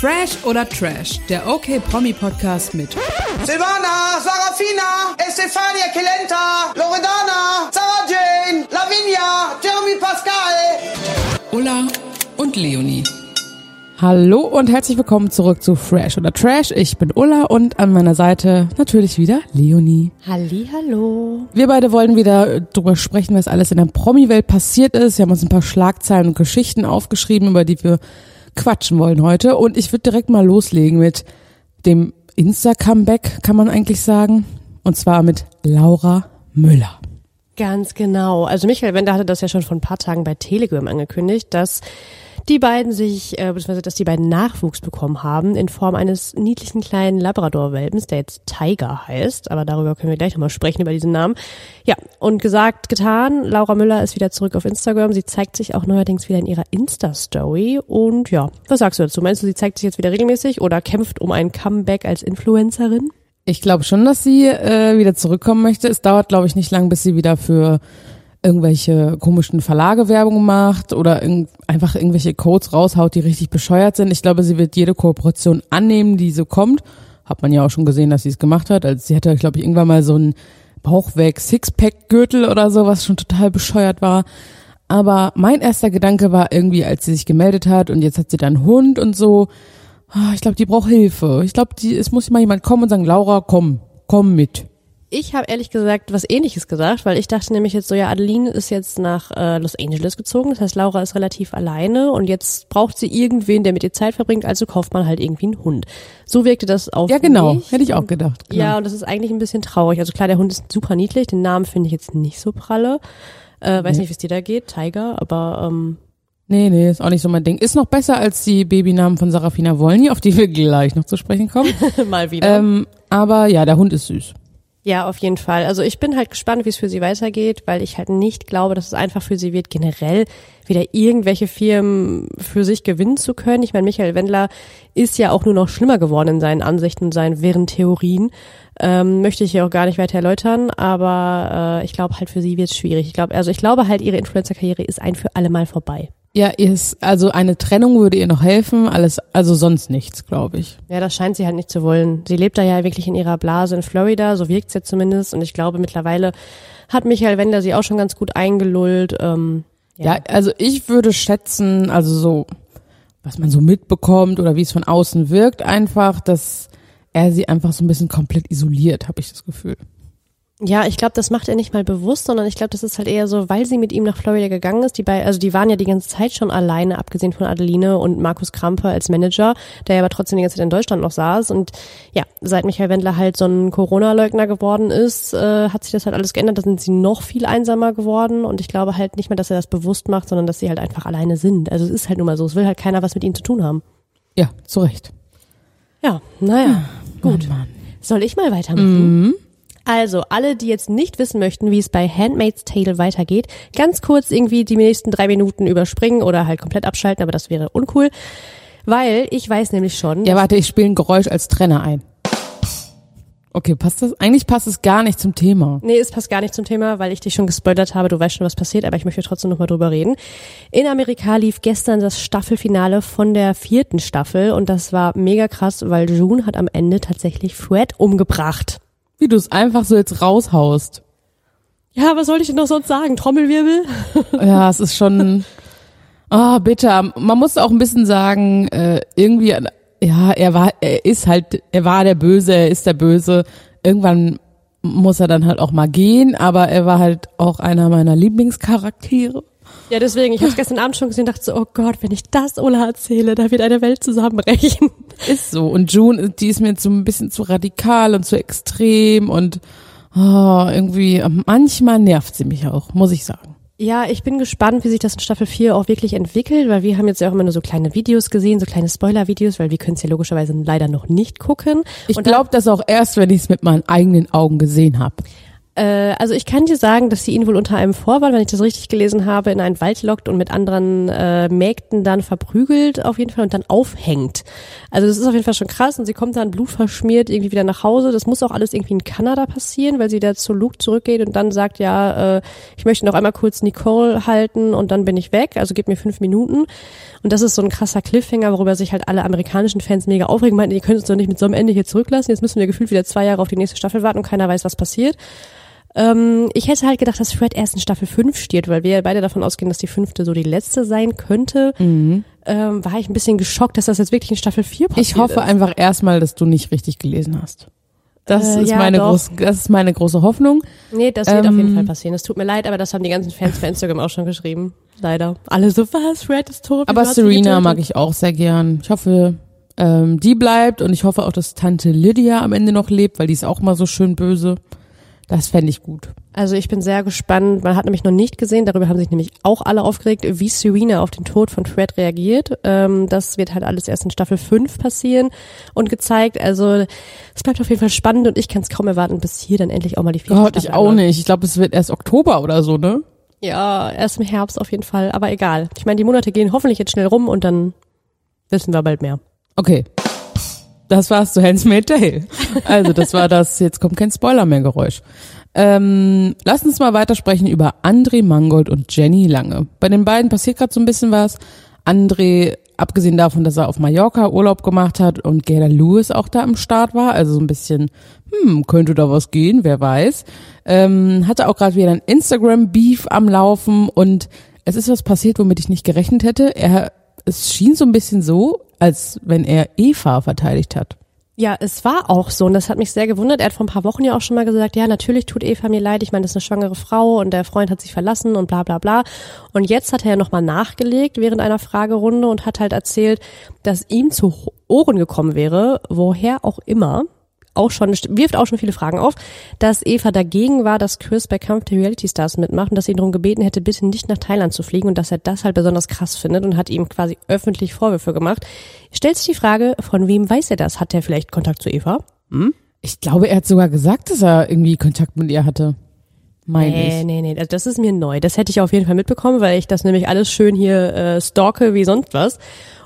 Fresh oder Trash, der OK Promi Podcast mit Silvana, Sarafina, Estefania Kelenta, Loredana, Sarah Jane, Lavinia, Jeremy Pascal. Ulla und Leonie. Hallo und herzlich willkommen zurück zu Fresh oder Trash. Ich bin Ulla und an meiner Seite natürlich wieder Leonie. Halli, hallo. Wir beide wollen wieder drüber sprechen, was alles in der Promi-Welt passiert ist. Wir haben uns ein paar Schlagzeilen und Geschichten aufgeschrieben, über die wir quatschen wollen heute. Und ich würde direkt mal loslegen mit dem Insta-Comeback, kann man eigentlich sagen. Und zwar mit Laura Müller. Ganz genau. Also Michael Wender hatte das ja schon vor ein paar Tagen bei Telegram angekündigt, dass die beiden sich, äh, beziehungsweise dass die beiden Nachwuchs bekommen haben in Form eines niedlichen kleinen Labrador-Welpens, der jetzt Tiger heißt, aber darüber können wir gleich nochmal sprechen, über diesen Namen. Ja, und gesagt, getan, Laura Müller ist wieder zurück auf Instagram, sie zeigt sich auch neuerdings wieder in ihrer Insta-Story und ja, was sagst du dazu? Meinst du, sie zeigt sich jetzt wieder regelmäßig oder kämpft um ein Comeback als Influencerin? Ich glaube schon, dass sie äh, wieder zurückkommen möchte. Es dauert, glaube ich, nicht lang, bis sie wieder für irgendwelche komischen Verlage Werbung macht oder irg einfach irgendwelche Codes raushaut, die richtig bescheuert sind. Ich glaube, sie wird jede Kooperation annehmen, die so kommt. Hat man ja auch schon gesehen, dass sie es gemacht hat. Also sie hatte, glaube ich, irgendwann mal so ein Bauchweg Sixpack-Gürtel oder so, was schon total bescheuert war. Aber mein erster Gedanke war irgendwie, als sie sich gemeldet hat und jetzt hat sie dann einen Hund und so. Oh, ich glaube, die braucht Hilfe. Ich glaube, es muss mal jemand kommen und sagen, Laura, komm, komm mit. Ich habe ehrlich gesagt was ähnliches gesagt, weil ich dachte nämlich jetzt so, ja, Adeline ist jetzt nach äh, Los Angeles gezogen, das heißt, Laura ist relativ alleine und jetzt braucht sie irgendwen, der mit ihr Zeit verbringt, also kauft man halt irgendwie einen Hund. So wirkte das auf Ja, genau, mich. hätte ich auch gedacht. Genau. Ja, und das ist eigentlich ein bisschen traurig. Also klar, der Hund ist super niedlich, den Namen finde ich jetzt nicht so pralle. Äh, weiß Nee. nicht, wie es dir da geht, Tiger, aber ähm, Nee, nee, ist auch nicht so mein Ding. Ist noch besser als die Babynamen von Sarafina Wolny, auf die wir gleich noch zu sprechen kommen. mal wieder. ähm, aber ja, der Hund ist süß. Ja, auf jeden Fall. Also ich bin halt gespannt, wie es für sie weitergeht, weil ich halt nicht glaube, dass es einfach für sie wird, generell wieder irgendwelche Firmen für sich gewinnen zu können. Ich meine, Michael Wendler ist ja auch nur noch schlimmer geworden in seinen Ansichten und seinen wirren Theorien. Ähm, möchte ich hier auch gar nicht weiter erläutern, aber äh, ich glaube halt für sie wird es schwierig. Ich glaube, also ich glaube halt, ihre Influencer-Karriere ist ein für alle Mal vorbei. Ja, ihr ist, also eine Trennung würde ihr noch helfen, alles, also sonst nichts, glaube ich. Ja, das scheint sie halt nicht zu wollen. Sie lebt da ja wirklich in ihrer Blase in Florida, so wirkt sie zumindest. Und ich glaube, mittlerweile hat Michael Wender sie auch schon ganz gut eingelullt. Ähm, Ja. also ich würde schätzen, also so, was man so mitbekommt oder wie es von außen wirkt, einfach, dass er sie einfach so ein bisschen komplett isoliert, habe ich das Gefühl. Ja, ich glaube, das macht er nicht mal bewusst, sondern ich glaube, das ist halt eher so, weil sie mit ihm nach Florida gegangen ist. Die bei, also die waren ja die ganze Zeit schon alleine, abgesehen von Adeline und Markus Krampe als Manager, der ja aber trotzdem die ganze Zeit in Deutschland noch saß. Und ja, seit Michael Wendler halt so ein Corona-Leugner geworden ist, äh, hat sich das halt alles geändert. Da sind sie noch viel einsamer geworden. Und ich glaube halt nicht mehr, dass er das bewusst macht, sondern dass sie halt einfach alleine sind. Also es ist halt nun mal so. Es will halt keiner was mit ihnen zu tun haben. Ja, zu Recht. Ja, naja. Gut. Mann. Soll ich mal weitermachen? Mhm. Also, alle, die jetzt nicht wissen möchten, wie es bei Handmaid's Tale weitergeht, ganz kurz irgendwie die nächsten drei Minuten überspringen oder halt komplett abschalten, aber das wäre uncool. Weil ich weiß nämlich schon. Ja, warte, ich spiele ein Geräusch als Trenner ein. Okay, passt das? Eigentlich passt es gar nicht zum Thema. Nee, es passt gar nicht zum Thema, weil ich dich schon gespoilert habe. Du weißt schon, was passiert, aber ich möchte trotzdem noch mal drüber reden. In Amerika lief gestern das Staffelfinale von der vierten Staffel und das war mega krass, weil June hat am Ende tatsächlich Fred umgebracht. Wie du es einfach so jetzt raushaust. Ja, was soll ich denn noch sonst sagen? Trommelwirbel? Ja, es ist schon, oh, bitter. Man muss auch ein bisschen sagen, äh, irgendwie, ja, er war, er ist halt, er war der Böse, er ist der Böse. Irgendwann muss er dann halt auch mal gehen, aber er war halt auch einer meiner Lieblingscharaktere. Ja, deswegen, ich habe gestern Abend schon gesehen und dachte so, oh Gott, wenn ich das Ola erzähle, da wird eine Welt zusammenbrechen. Ist so. Und June, die ist mir jetzt so ein bisschen zu radikal und zu extrem und oh, irgendwie, manchmal nervt sie mich auch, muss ich sagen. Ja, ich bin gespannt, wie sich das in Staffel 4 auch wirklich entwickelt, weil wir haben jetzt ja auch immer nur so kleine Videos gesehen, so kleine Spoiler-Videos, weil wir können es ja logischerweise leider noch nicht gucken. Ich glaube das auch erst, wenn ich es mit meinen eigenen Augen gesehen habe. Äh, also ich kann dir sagen, dass sie ihn wohl unter einem Vorwand, wenn ich das richtig gelesen habe, in einen Wald lockt und mit anderen äh, Mägden dann verprügelt auf jeden Fall und dann aufhängt. Also das ist auf jeden Fall schon krass und sie kommt dann blutverschmiert irgendwie wieder nach Hause. Das muss auch alles irgendwie in Kanada passieren, weil sie da zu Luke zurückgeht und dann sagt, ja, äh, ich möchte noch einmal kurz Nicole halten und dann bin ich weg. Also gib mir fünf Minuten. Und das ist so ein krasser Cliffhanger, worüber sich halt alle amerikanischen Fans mega aufregen, meinten, ihr könnt uns doch nicht mit so einem Ende hier zurücklassen. Jetzt müssen wir gefühlt wieder zwei Jahre auf die nächste Staffel warten und keiner weiß, was passiert. Ähm, ich hätte halt gedacht, dass Fred erst in Staffel 5 stirbt, weil wir ja beide davon ausgehen, dass die fünfte so die letzte sein könnte. Mhm. Ähm, war ich ein bisschen geschockt, dass das jetzt wirklich in Staffel 4 passiert Ich hoffe ist. einfach erstmal, dass du nicht richtig gelesen hast. Das Äh, ist ja, meine doch. große, das ist meine große Hoffnung. Nee, das wird auf jeden Ähm, Fall passieren. Es tut mir leid, aber das haben die ganzen Fans bei Instagram auch schon geschrieben. Leider. Alle so, was? Fred ist tot. Aber Serena mag ich auch sehr gern. Ich hoffe, ähm, die bleibt und ich hoffe auch, dass Tante Lydia am Ende noch lebt, weil die ist auch mal so schön böse. Das fände ich gut. Also ich bin sehr gespannt. Man hat nämlich noch nicht gesehen, darüber haben sich nämlich auch alle aufgeregt, wie Serena auf den Tod von Fred reagiert. Ähm, das wird halt alles erst in Staffel 5 passieren und gezeigt. Also es bleibt auf jeden Fall spannend und ich kann es kaum erwarten, bis hier dann endlich auch mal die vierte Gott, ich Staffel auch anläuft. nicht. Ich glaube, es wird erst Oktober oder so, ne? Ja, erst im Herbst auf jeden Fall, aber egal. Ich meine, die Monate gehen hoffentlich jetzt schnell rum und dann wissen wir bald mehr. Okay. Das war's zu Handmaid's Tale. Also, das war das, jetzt kommt kein Spoiler mehr Geräusch. Ähm, lass uns mal weitersprechen über André Mangold und Jenny Lange. Bei den beiden passiert gerade so ein bisschen was. André, abgesehen davon, dass er auf Mallorca Urlaub gemacht hat und Gerda Lewis auch da am Start war, also so ein bisschen, hm, könnte da was gehen, wer weiß, ähm, hatte auch gerade wieder ein Instagram-Beef am Laufen und es ist was passiert, womit ich nicht gerechnet hätte. Er, es schien so ein bisschen so, als wenn er Eva verteidigt hat. Ja, es war auch so und das hat mich sehr gewundert. Er hat vor ein paar Wochen ja auch schon mal gesagt, ja, natürlich tut Eva mir leid. Ich meine, das ist eine schwangere Frau und der Freund hat sich verlassen und bla bla bla. Und jetzt hat er ja nochmal nachgelegt während einer Fragerunde und hat halt erzählt, dass ihm zu Ohren gekommen wäre, woher auch immer, auch schon, wirft auch schon viele Fragen auf, dass Eva dagegen war, dass Chris bei Kampf der Reality Stars mitmacht und dass sie ihn darum gebeten hätte, bitte nicht nach Thailand zu fliegen und dass er das halt besonders krass findet und hat ihm quasi öffentlich Vorwürfe gemacht. Stellt sich die Frage, von wem weiß er das? Hat er vielleicht Kontakt zu Eva? Ich glaube, er hat sogar gesagt, dass er irgendwie Kontakt mit ihr hatte. Mein Nee, ich. nee, nee, also das ist mir neu. Das hätte ich auf jeden Fall mitbekommen, weil ich das nämlich alles schön hier äh, stalke wie sonst was.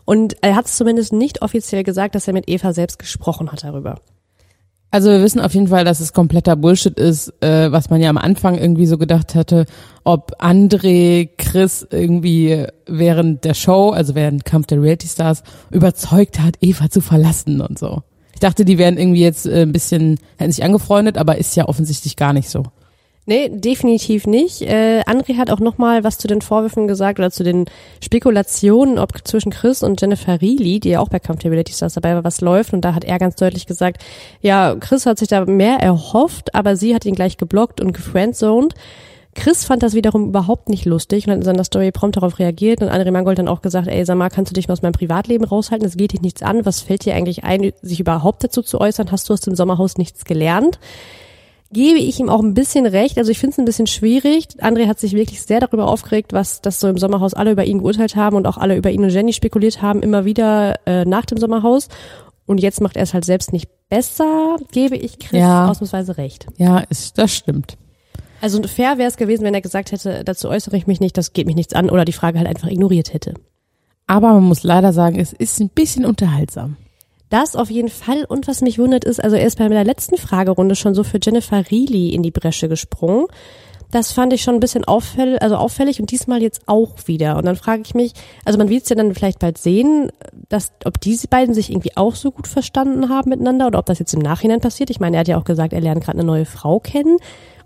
Und er hat es zumindest nicht offiziell gesagt, dass er mit Eva selbst gesprochen hat darüber. Also wir wissen auf jeden Fall, dass es kompletter Bullshit ist, äh, was man ja am Anfang irgendwie so gedacht hatte, ob André Chris irgendwie während der Show, also während Kampf der Reality Stars, überzeugt hat, Eva zu verlassen und so. Ich dachte, die wären irgendwie jetzt äh, ein bisschen, hätten sich angefreundet, aber ist ja offensichtlich gar nicht so. Nee, definitiv nicht. Äh, André hat auch nochmal was zu den Vorwürfen gesagt oder zu den Spekulationen, ob zwischen Chris und Jennifer Reilly, die ja auch bei Reality Stars dabei war, was läuft. Und da hat er ganz deutlich gesagt, ja, Chris hat sich da mehr erhofft, aber sie hat ihn gleich geblockt und gefriendzoned. Chris fand das wiederum überhaupt nicht lustig und hat in seiner Story prompt darauf reagiert und André Mangold dann auch gesagt, ey, sag mal, kannst du dich mal aus meinem Privatleben raushalten? Das geht dich nichts an. Was fällt dir eigentlich ein, sich überhaupt dazu zu äußern? Hast du aus dem Sommerhaus nichts gelernt? Gebe ich ihm auch ein bisschen recht. Also ich finde es ein bisschen schwierig. André hat sich wirklich sehr darüber aufgeregt, was das so im Sommerhaus alle über ihn geurteilt haben und auch alle über ihn und Jenny spekuliert haben, immer wieder äh, nach dem Sommerhaus. Und jetzt macht er es halt selbst nicht besser, gebe ich Chris Ja. ausnahmsweise recht. Ja, ist, das stimmt. Also fair wäre es gewesen, wenn er gesagt hätte, dazu äußere ich mich nicht, das geht mich nichts an oder die Frage halt einfach ignoriert hätte. Aber man muss leider sagen, es ist ein bisschen unterhaltsam. Das auf jeden Fall. Und was mich wundert ist, also er ist bei der letzten Fragerunde schon so für Jennifer Reilly in die Bresche gesprungen. Das fand ich schon ein bisschen auffällig, also auffällig und diesmal jetzt auch wieder. Und dann frage ich mich, also man wird es ja dann vielleicht bald sehen, dass, ob diese beiden sich irgendwie auch so gut verstanden haben miteinander oder ob das jetzt im Nachhinein passiert. Ich meine, er hat ja auch gesagt, er lernt gerade eine neue Frau kennen.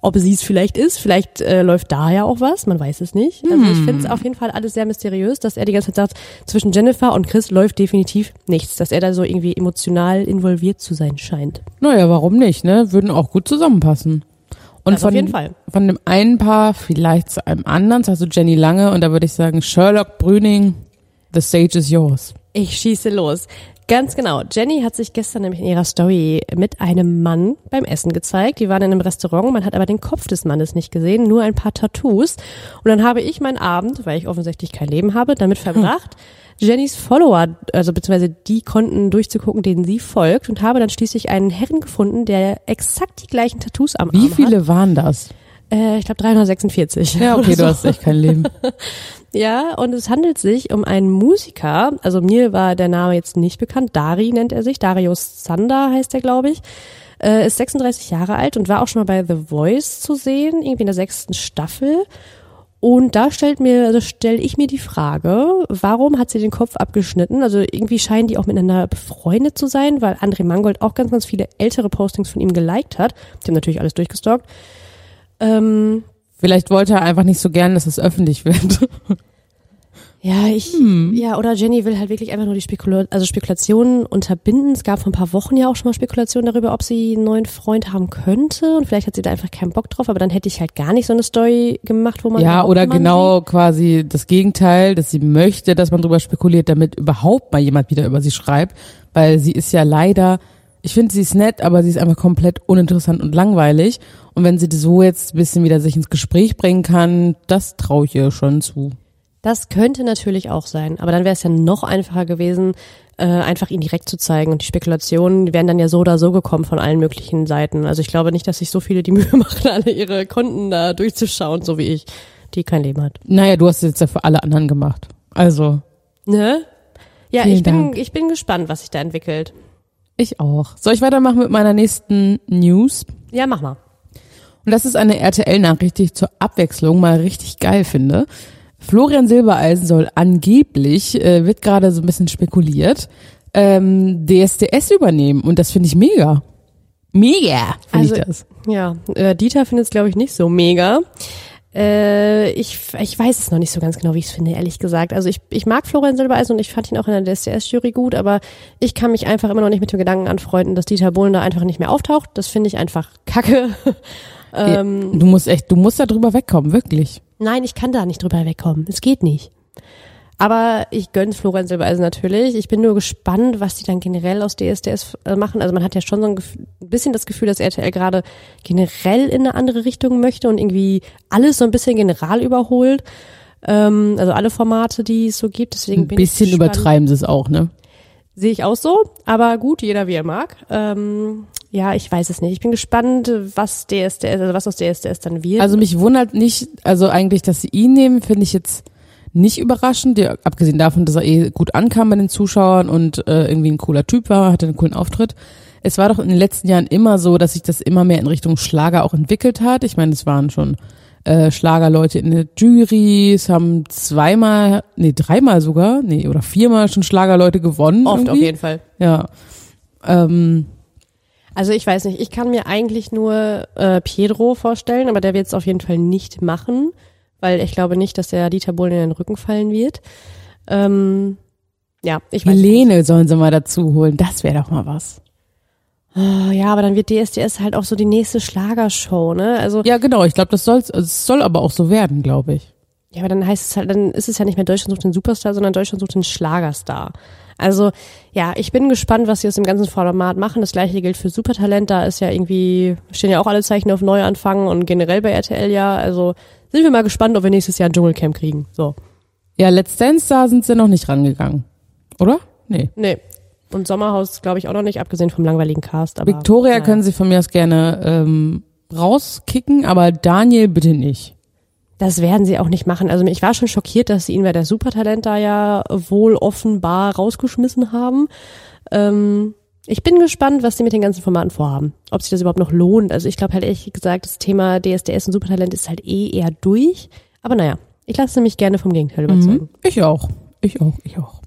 Ob sie es vielleicht ist, vielleicht äh, läuft da ja auch was, man weiß es nicht. Also ich finde es auf jeden Fall alles sehr mysteriös, dass er die ganze Zeit sagt, zwischen Jennifer und Chris läuft definitiv nichts, dass er da so irgendwie emotional involviert zu sein scheint. Naja, warum nicht, ne? Würden auch gut zusammenpassen. Und Das von, auf jeden Fall. von dem einen Paar vielleicht zu einem anderen, also Jenny Lange, und da würde ich sagen, Sherlock Brüning, the stage is yours. Ich schieße los. Ganz genau. Jenny hat sich gestern nämlich in ihrer Story mit einem Mann beim Essen gezeigt. Die waren in einem Restaurant, man hat aber den Kopf des Mannes nicht gesehen, nur ein paar Tattoos. Und dann habe ich meinen Abend, weil ich offensichtlich kein Leben habe, damit verbracht, Jennys Follower, also beziehungsweise die Konten durchzugucken, denen sie folgt und habe dann schließlich einen Herren gefunden, der exakt die gleichen Tattoos am Wie Arm hat. viele waren das? Äh, ich glaube 346. Ja, okay, oder du hast echt kein Leben. Ja, und es handelt sich um einen Musiker, also mir war der Name jetzt nicht bekannt, Dari nennt er sich, Darius Zander heißt er, glaube ich, äh, ist 36 Jahre alt und war auch schon mal bei The Voice zu sehen, irgendwie in der sechsten Staffel. Und da stellt mir, also stelle ich mir die Frage, warum hat sie den Kopf abgeschnitten? Also irgendwie scheinen die auch miteinander befreundet zu sein, weil André Mangold auch ganz, ganz viele ältere Postings von ihm geliked hat. Die haben natürlich alles durchgestalkt. Ähm, Vielleicht wollte er einfach nicht so gern, dass es öffentlich wird. Ja, ich, ja, oder Jenny will halt wirklich einfach nur die Spekula also Spekulationen unterbinden. Es gab vor ein paar Wochen ja auch schon mal Spekulationen darüber, ob sie einen neuen Freund haben könnte. Und vielleicht hat sie da einfach keinen Bock drauf, aber dann hätte ich halt gar nicht so eine Story gemacht, wo man ja, oder genau quasi das Gegenteil, dass sie möchte, dass man drüber spekuliert, damit überhaupt mal jemand wieder über sie schreibt, weil sie ist ja leider, ich finde sie ist nett, aber sie ist einfach komplett uninteressant und langweilig. Und wenn sie so jetzt ein bisschen wieder sich ins Gespräch bringen kann, das traue ich ihr schon zu. Das könnte natürlich auch sein, aber dann wäre es ja noch einfacher gewesen, äh, einfach ihn direkt zu zeigen. Und die Spekulationen die wären dann ja so oder so gekommen von allen möglichen Seiten. Also ich glaube nicht, dass sich so viele die Mühe machen, alle ihre Konten da durchzuschauen, so wie ich, die kein Leben hat. Naja, du hast es jetzt ja für alle anderen gemacht. Also, Ne? Ja, Vielen ich bin, Dank. ich bin gespannt, was sich da entwickelt. Ich auch. Soll ich weitermachen mit meiner nächsten News? Ja, mach mal. Und das ist eine RTL-Nachricht, die ich zur Abwechslung mal richtig geil finde. Florian Silbereisen soll angeblich, äh, wird gerade so ein bisschen spekuliert, ähm, DSDS übernehmen. Und das finde ich mega. Mega, finde Also- ich das. Ja, äh, Dieter findet es, glaube ich, nicht so mega. Äh, ich, ich weiß es noch nicht so ganz genau, wie ich es finde, ehrlich gesagt. Also ich, ich mag Florian Silbereisen und ich fand ihn auch in der DSDS-Jury gut, aber ich kann mich einfach immer noch nicht mit dem Gedanken anfreunden, dass Dieter Bohlen da einfach nicht mehr auftaucht. Das finde ich einfach kacke. ähm, Du musst echt, du musst da drüber wegkommen, wirklich. Nein, ich kann da nicht drüber wegkommen. Es geht nicht. Aber ich gönn's Florian Silbereisen natürlich. Ich bin nur gespannt, was die dann generell aus DSDS äh, machen. Also man hat ja schon so ein, bisschen das Gefühl, dass RTL gerade generell in eine andere Richtung möchte und irgendwie alles so ein bisschen general überholt. Ähm, also alle Formate, die es so gibt. Deswegen Ein bin bisschen ich übertreiben sie es auch, ne? Sehe ich auch so, aber gut, jeder wie er mag. Ähm, ja, ich weiß es nicht. Ich bin gespannt, was DSDS, also was aus DSDS dann wird. Also mich wundert nicht, also eigentlich, dass sie ihn nehmen, finde ich jetzt nicht überraschend, ja, abgesehen davon, dass er eh gut ankam bei den Zuschauern und äh, irgendwie ein cooler Typ war, hatte einen coolen Auftritt. Es war doch in den letzten Jahren immer so, dass sich das immer mehr in Richtung Schlager auch entwickelt hat. Ich meine, es waren schon äh, Schlagerleute in der Jury, es haben zweimal, nee, dreimal sogar, nee, oder viermal schon Schlagerleute gewonnen. Oft auf irgendwie. jeden Fall. Ja. Ähm, Also ich weiß nicht, ich kann mir eigentlich nur äh, Pedro vorstellen, aber der wird es auf jeden Fall nicht machen, weil ich glaube nicht, dass der Dieter Bohlen in den Rücken fallen wird. Ähm, ja, ich weiß nicht. Helene sollen sie mal dazu holen, das wäre doch mal was. Oh, ja, aber dann wird DSDS halt auch so die nächste Schlagershow, ne? Also Ja, genau. Ich glaube, das soll, es soll aber auch so werden, glaube ich. Ja, aber dann heißt es halt, dann ist es ja nicht mehr Deutschland sucht den Superstar, sondern Deutschland sucht den Schlagerstar. Also, ja, ich bin gespannt, was sie aus dem ganzen Format machen. Das gleiche gilt für Supertalent. Da ist ja irgendwie, stehen ja auch alle Zeichen auf Neuanfang und generell bei RTL ja. Also, sind wir mal gespannt, ob wir nächstes Jahr ein Dschungelcamp kriegen. So. Ja, Let's Dance, da sind sie noch nicht rangegangen. Oder? Nee. Nee. Und Sommerhaus glaube ich auch noch nicht, abgesehen vom langweiligen Cast. Aber, Victoria naja. können sie von mir aus gerne ähm, rauskicken, aber Daniel bitte nicht. Das werden sie auch nicht machen. Also ich war schon schockiert, dass sie ihn bei der Supertalent da ja wohl offenbar rausgeschmissen haben. Ähm, ich bin gespannt, was sie mit den ganzen Formaten vorhaben. Ob sich das überhaupt noch lohnt. Also ich glaube halt ehrlich gesagt, das Thema DSDS und Supertalent ist halt eh eher durch. Aber naja, ich lasse mich gerne vom Gegenteil überzeugen. Ich auch. Ich auch. Ich auch.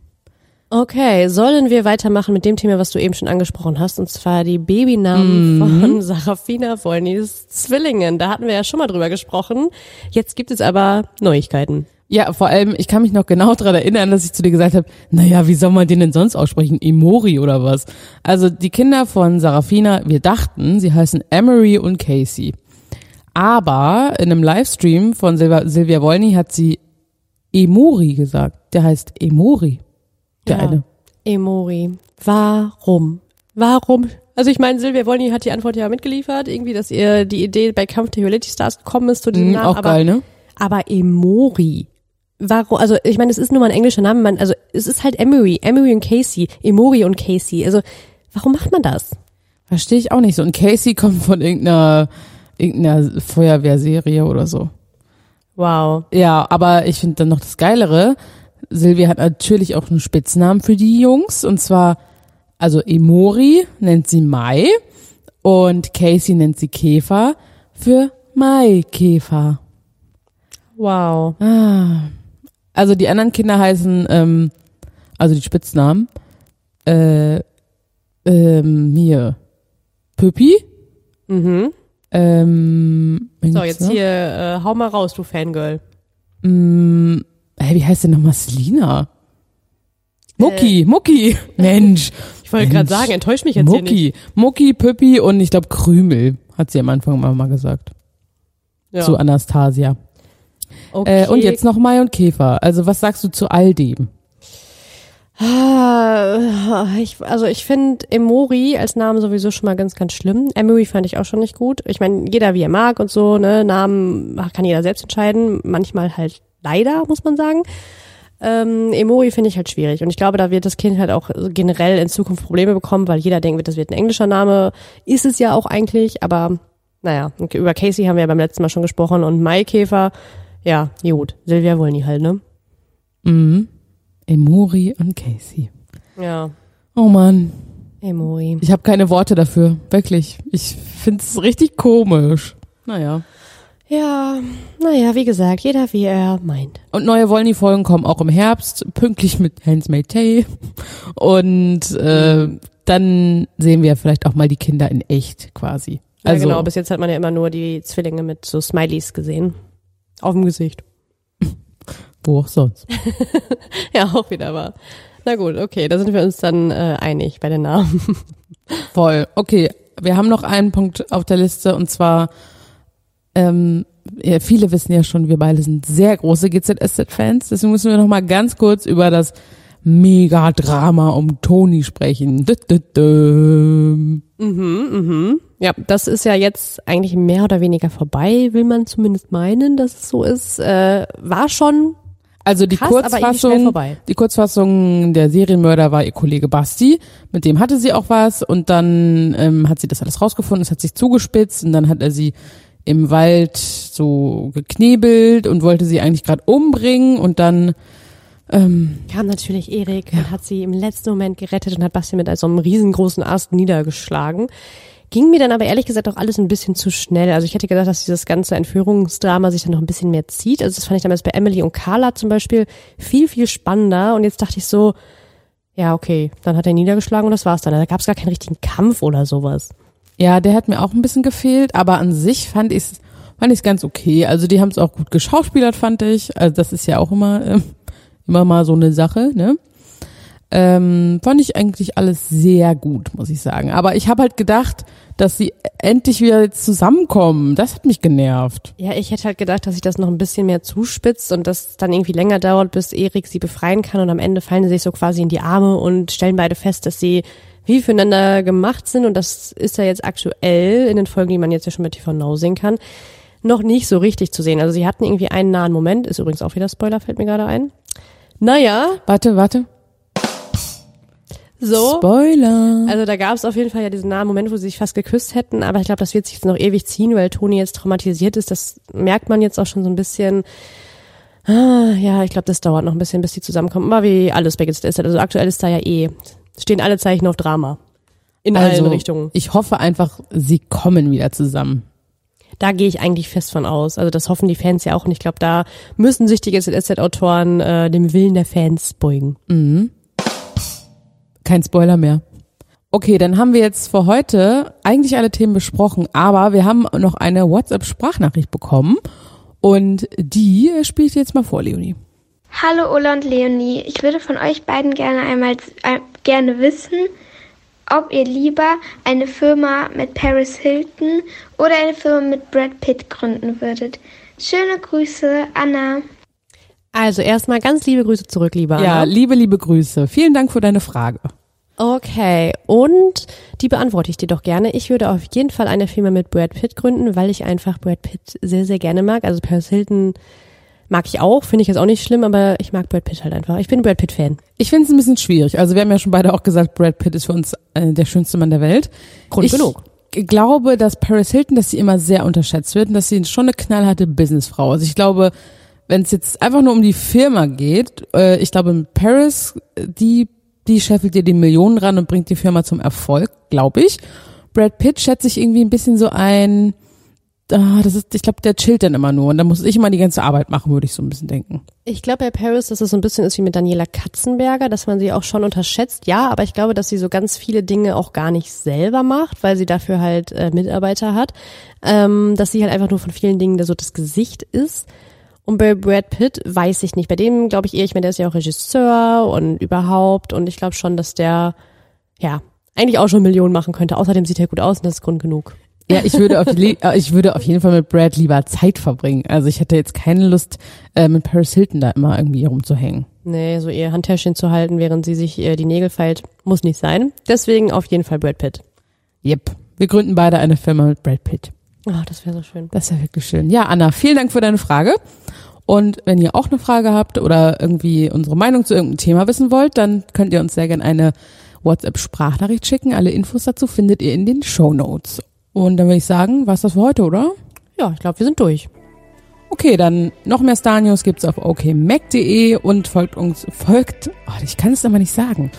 Okay, sollen wir weitermachen mit dem Thema, was du eben schon angesprochen hast, und zwar die Babynamen von Sarafina Wollnys Zwillingen. Da hatten wir ja schon mal drüber gesprochen. Jetzt gibt es aber Neuigkeiten. Ja, vor allem, ich kann mich noch genau daran erinnern, dass ich zu dir gesagt habe, naja, wie soll man den denn sonst aussprechen? Emori oder was? Also die Kinder von Sarafina, wir dachten, sie heißen Emery und Casey. Aber in einem Livestream von Silvia, Silvia Wolny hat sie Emori gesagt. Der heißt Emori. Der Ja. eine. Emori. Warum? Warum? Also ich meine, Silvia Wolny hat die Antwort ja mitgeliefert, irgendwie, dass ihr die Idee bei Kampf der Reality Stars gekommen ist zu diesem Mhm, Namen. auch aber, geil, ne? Aber Emori. Warum, also ich meine, es ist nur mal ein englischer Name, man, also es ist halt Emery, Emery und Casey, Emori und Casey. Also warum macht man das? Verstehe ich auch nicht so. Und Casey kommt von irgendeiner, irgendeiner Feuerwehrserie oder so. Wow. Ja, aber ich finde dann noch das Geilere. Silvia hat natürlich auch einen Spitznamen für die Jungs. Und zwar, also Emori nennt sie Mai und Casey nennt sie Käfer für Maikäfer. Wow. Ah. Also die anderen Kinder heißen, ähm, also die Spitznamen, äh, ähm, hier, Püppi, Mhm. ähm, So, jetzt noch? hier, äh, hau mal raus, du Fangirl. Mm, hä, wie heißt denn nochmal Selina? Mucki, Mucki, Mensch. Ich wollte gerade sagen, enttäusch mich jetzt hier nicht. Mucki, Mucki, Püppi und ich glaube Krümel, hat sie am Anfang mal, mal gesagt. Ja. Zu Anastasia. Okay. Äh, und jetzt noch Mai und Käfer. Also was sagst du zu all dem? Ah, ich, also ich finde Emori als Name sowieso schon mal ganz, ganz schlimm. Emery fand ich auch schon nicht gut. Ich meine, jeder wie er mag und so, ne, Namen kann jeder selbst entscheiden. Manchmal halt leider, muss man sagen. Ähm, Emori finde ich halt schwierig. Und ich glaube, da wird das Kind halt auch generell in Zukunft Probleme bekommen, weil jeder denkt, das wird ein englischer Name. Ist es ja auch eigentlich, aber naja, über Casey haben wir ja beim letzten Mal schon gesprochen und Maikäfer, ja, gut. Silvia nie halt, ne? Mhm. Emori und Casey. Ja, Oh Mann, Emori. ich habe keine Worte dafür. Wirklich. Ich find's richtig komisch. Naja. Ja, naja, wie gesagt, jeder wie er meint. Und neue Wollny-Folgen kommen auch im Herbst, pünktlich mit Handmaid's Tale. Und äh, dann sehen wir vielleicht auch mal die Kinder in echt quasi. Ja, Also, genau, bis jetzt hat man ja immer nur die Zwillinge mit so Smileys gesehen. Auf dem Gesicht. wo auch sonst. Ja, auch wieder wahr. Na gut, okay, da sind wir uns dann äh, einig bei den Namen. Voll. Okay, wir haben noch einen Punkt auf der Liste und zwar, ähm, ja, viele wissen ja schon, wir beide sind sehr große GZSZ-Fans, deswegen müssen wir noch mal ganz kurz über das Mega-Drama um Toni sprechen. Dü -dü -dü. Ja, das ist ja jetzt eigentlich mehr oder weniger vorbei, will man zumindest meinen, dass es so ist. Äh, war schon Also die Krass, schnell Kurzfassung, vorbei. die Kurzfassung, der Serienmörder war ihr Kollege Basti, mit dem hatte sie auch was und dann ähm, hat sie das alles rausgefunden, es hat sich zugespitzt und dann hat er sie im Wald so geknebelt und wollte sie eigentlich gerade umbringen und dann ähm, kam natürlich Erik und hat sie im letzten Moment gerettet und hat Basti mit so einem riesengroßen Ast niedergeschlagen. Ging mir dann aber ehrlich gesagt auch alles ein bisschen zu schnell. Also ich hätte gedacht, dass dieses ganze Entführungsdrama sich dann noch ein bisschen mehr zieht. Also das fand ich damals bei Emily und Carla zum Beispiel viel, viel spannender. Und jetzt dachte ich so, ja, okay, dann hat er niedergeschlagen und das war's dann. Da gab es gar keinen richtigen Kampf oder sowas. ja, der hat mir auch ein bisschen gefehlt, aber an sich fand ich es fand ich's ganz okay. Also die haben es auch gut geschauspielert, fand ich. Also das ist ja auch immer ähm, immer mal so eine Sache, ne? Ähm, fand ich eigentlich alles sehr gut, muss ich sagen. Aber ich habe halt gedacht, dass sie endlich wieder jetzt zusammenkommen. Das hat mich genervt. Ja, ich hätte halt gedacht, dass sich das noch ein bisschen mehr zuspitzt und das dann irgendwie länger dauert, bis Erik sie befreien kann und am Ende fallen sie sich so quasi in die Arme und stellen beide fest, dass sie wie füreinander gemacht sind und das ist ja jetzt aktuell in den Folgen, die man jetzt ja schon mit TV Now sehen kann, noch nicht so richtig zu sehen. Also sie hatten irgendwie einen nahen Moment, ist übrigens auch wieder Spoiler, fällt mir gerade ein. Naja, Warte, warte. So. Spoiler. Also da gab es auf jeden Fall ja diesen nahen Moment, wo sie sich fast geküsst hätten, aber ich glaube, das wird sich jetzt noch ewig ziehen, weil Toni jetzt traumatisiert ist. Das merkt man jetzt auch schon so ein bisschen. Ah, ja, ich glaube, das dauert noch ein bisschen, bis die zusammenkommen. Aber wie alles bei GZSZ. Also aktuell ist da ja eh, stehen alle Zeichen auf Drama. In also, allen Richtungen. ich hoffe einfach, sie kommen wieder zusammen. Da gehe ich eigentlich fest von aus. Also das hoffen die Fans ja auch. Und ich glaube, da müssen sich die GZSZ-Autoren äh, dem Willen der Fans beugen. Kein Spoiler mehr. Okay, dann haben wir jetzt für heute eigentlich alle Themen besprochen, aber wir haben noch eine WhatsApp-Sprachnachricht bekommen und die spiele ich dir jetzt mal vor, Leonie. Hallo Ola und Leonie, ich würde von euch beiden gerne einmal äh, gerne wissen, ob ihr lieber eine Firma mit Paris Hilton oder eine Firma mit Brad Pitt gründen würdet. Schöne Grüße, Anna. Also erstmal ganz liebe Grüße zurück, lieber Ja, Anna. liebe, liebe Grüße. Vielen Dank für deine Frage. Okay, und die beantworte ich dir doch gerne. Ich würde auf jeden Fall eine Firma mit Brad Pitt gründen, weil ich einfach Brad Pitt sehr, sehr gerne mag. Also Paris Hilton, Mag ich auch, finde ich jetzt auch nicht schlimm, aber ich mag Brad Pitt halt einfach. Ich bin Brad Pitt-Fan. Ich finde es ein bisschen schwierig. Also wir haben ja schon beide auch gesagt, Brad Pitt ist für uns äh, der schönste Mann der Welt. Grund ich genug. glaube, dass Paris Hilton, dass sie immer sehr unterschätzt wird und dass sie schon eine knallharte Businessfrau ist. Ich glaube, wenn es jetzt einfach nur um die Firma geht, äh, ich glaube, Paris, die, die scheffelt dir die Millionen ran und bringt die Firma zum Erfolg, glaube ich. Brad Pitt schätze ich irgendwie ein bisschen so ein, ah, das ist, ich glaube, der chillt dann immer nur und dann muss ich immer die ganze Arbeit machen, würde ich so ein bisschen denken. Ich glaube bei Paris, dass es so ein bisschen ist wie mit Daniela Katzenberger, dass man sie auch schon unterschätzt. Ja, aber ich glaube, dass sie so ganz viele Dinge auch gar nicht selber macht, weil sie dafür halt äh, Mitarbeiter hat. Ähm, dass sie halt einfach nur von vielen Dingen so das Gesicht ist. Und bei Brad Pitt weiß ich nicht. Bei dem glaube ich eher, ich meine, der ist ja auch Regisseur und überhaupt. Und ich glaube schon, dass der, ja, eigentlich auch schon Millionen machen könnte. Außerdem sieht er gut aus und das ist Grund genug. Ja, ich würde auf, äh, ich würde auf jeden Fall mit Brad lieber Zeit verbringen. Also ich hätte jetzt keine Lust, äh, mit Paris Hilton da immer irgendwie rumzuhängen. Nee, so ihr Handtäschchen zu halten, während sie sich äh, die Nägel feilt, muss nicht sein. Deswegen auf jeden Fall Brad Pitt. Yep. Wir gründen beide eine Firma mit Brad Pitt. Ach, das wäre so schön. Das wäre wirklich schön. Ja, Anna, vielen Dank für deine Frage. Und wenn ihr auch eine Frage habt oder irgendwie unsere Meinung zu irgendeinem Thema wissen wollt, dann könnt ihr uns sehr gerne eine WhatsApp-Sprachnachricht schicken. Alle Infos dazu findet ihr in den Show Notes. Und dann würde ich sagen, war's das für heute, oder? Ja, ich glaube, wir sind durch. Okay, dann noch mehr Star News gibt's auf okmac.de und folgt uns, folgt, oh, ich kann es aber nicht sagen,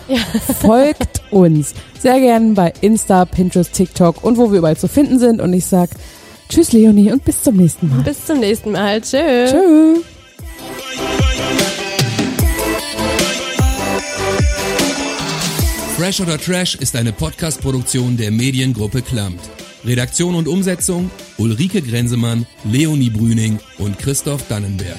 folgt uns sehr gern bei Insta, Pinterest, TikTok und wo wir überall zu finden sind. Und ich sag Tschüss Leonie und bis zum nächsten Mal. Bis zum nächsten Mal. Tschö. Tschüss. Fresh oder Trash ist eine Podcast-Produktion der Mediengruppe Klammt. Redaktion und Umsetzung Ulrike Grenzemann, Leonie Brüning und Christoph Dannenberg.